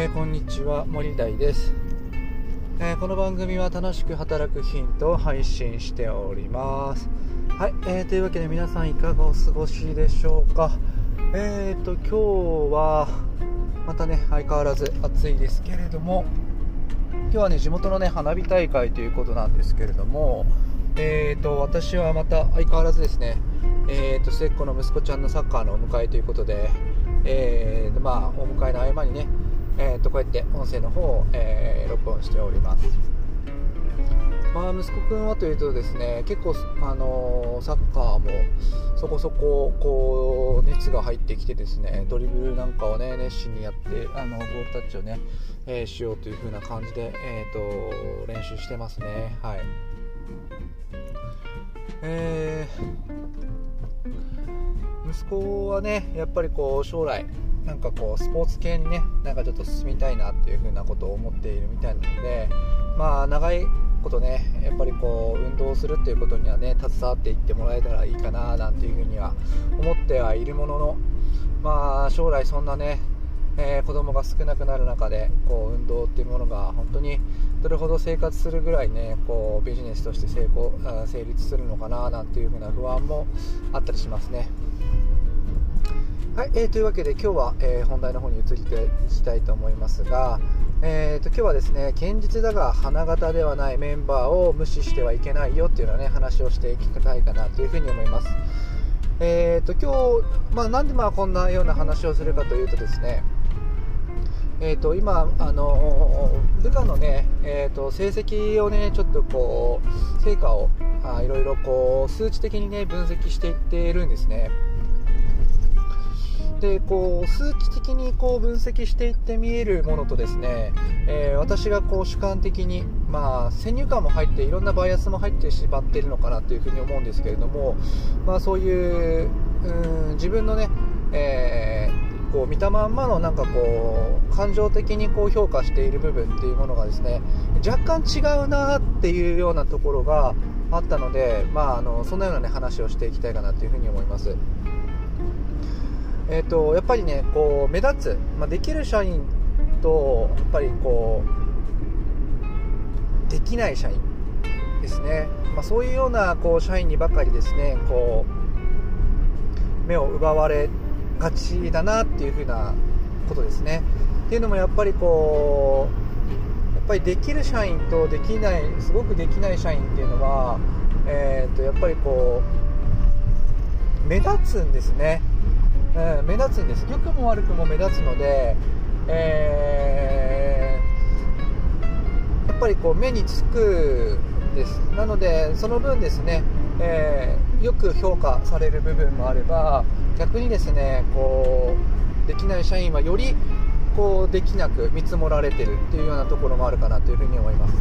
えー、こんにちは森大です、えー、この番組は楽しく働くヒントを配信しております。はい、えー、というわけで皆さんいかがお過ごしでしょうか？えーと今日はまたね相変わらず暑いですけれども今日はね地元のね花火大会ということなんですけれどもえーと私はまた相変わらずですねえーと末っ子の息子ちゃんのサッカーのお迎えということでえー、まあお迎えの合間にねえー、とこうやって音声の方を、えー、録音しております。まあ、息子くんはというとですね結構、あのー、サッカーもそこそここう熱が入ってきてですねドリブルなんかをね熱心にやってあのボールタッチをね、えー、しようという風な感じで、えーと、練習してますねはいえー、息子はねやっぱりこう将来なんかこうスポーツ系にねなんかちょっと進みたいなっていう風なことを思っているみたいなのでまあ長いことねやっぱりこう運動するっていうことにはね携わっていってもらえたらいいかななんていう風には思ってはいるもののまあ将来そんなねえー、子供が少なくなる中でこう運動っていうものが本当にどれほど生活するぐらいねこうビジネスとして成功成立するのかななんていう風な不安もあったりしますね。はい、えー、というわけで今日は、えー、本題の方に移りていきたいと思いますが、えーと、今日はですね堅実だが花形ではないメンバーを無視してはいけないよっていうのね話をしていきたいかなというふうに思います。えーと、今日、まあ、なんでまあこんなような話をするかというとですねえーと、今、あの部下のね、えーと、成績をねちょっとこう成果をいろいろ数値的にね分析していっているんですね。でこう数値的にこう分析していって見えるものとですね、えー、私がこう主観的に、まあ、先入観も入っていろんなバイアスも入ってしまっているのかなというふうに思うんですけれども、まあ、そういううん自分のね、えー、こう見たまんまのなんかこう感情的にこう評価している部分っていうものがですね若干違うなっていうようなところがあったので、まあ、あのそんなような、ね、話をしていきたいかなというふに思います。えーと、やっぱりねこう目立つ、まあ、できる社員とやっぱりこうできない社員ですね、まあ、そういうようなこう社員にばかりですねこう目を奪われがちだなっていうふうなことですね。っていうのもやっぱりこうやっぱりできる社員とできないすごくできない社員っていうのは、えー、とやっぱりこう目立つんですね。うん、目立つんです。良くも悪くも目立つので、えー、やっぱりこう目につくです。なのでその分ですね、えー、よく評価される部分もあれば逆にですねこうできない社員はよりこうできなく見積もられてるっていうようなところもあるかなというふうに思います。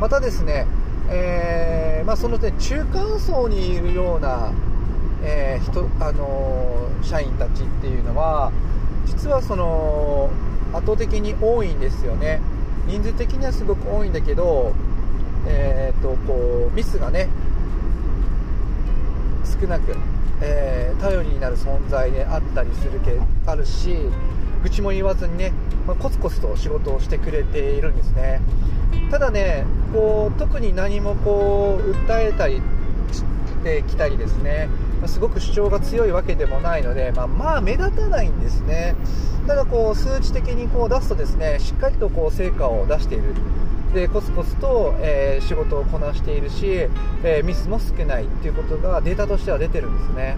またですね、えー、まあ、その点中間層にいるようなえー、人あの、社員たちっていうのは実はその圧倒的に多いんですよね。人数的にはすごく多いんだけど、えーと、こうミスがね少なく、えー、頼りになる存在であったりするけあるし愚痴も言わずにね、まあ、コツコツと仕事をしてくれているんですね。ただねこう特に何もこう訴えたりしてきたりですね。すごく主張が強いわけでもないので、まあ、まあ目立たないんですね。ただこう数値的にこう出すとですねしっかりとこう成果を出している。でコツコツと、えー、仕事をこなしているし、えー、ミスも少ないっていうことがデータとしては出てるんですね。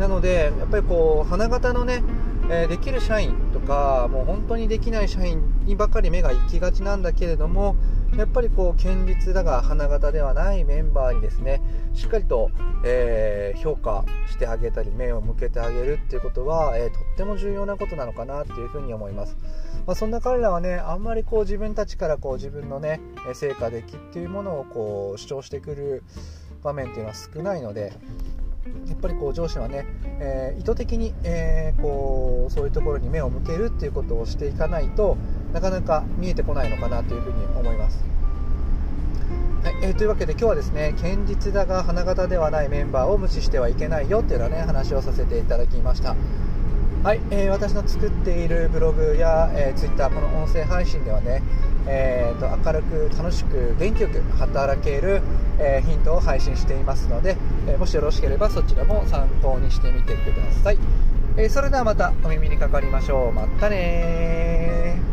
なのでやっぱりこう花形のね、えー、できる社員とかもう本当にできない社員にばかり目が行きがちなんだけれどもやっぱりこう堅実だが花形ではないメンバーにですねしっかりと、えー、評価してあげたり目を向けてあげるっていうことは、えー、とっても重要なことなのかなっていうふうに思います、まあ、そんな彼らはねあんまりこう自分たちからこう自分のね成果出来っていうものをこう主張してくる場面っていうのは少ないのでやっぱりこう上司はね、えー、意図的に、えー、こうそういうところに目を向けるっていうことをしていかないとなかなか見えてこないのかなというふうに思います。はいえー、というわけで今日はですね堅実だが花形ではないメンバーを無視してはいけないよっていうような、ね、話をさせていただきました。はい、えー、私の作っているブログや、えー、ツイッターこの音声配信ではね、えーと、明るく楽しく元気よく働ける、えー、ヒントを配信していますので、えもしよろしければそちらも参考にしてみてください、えそれではまたお耳にかかりましょう。またね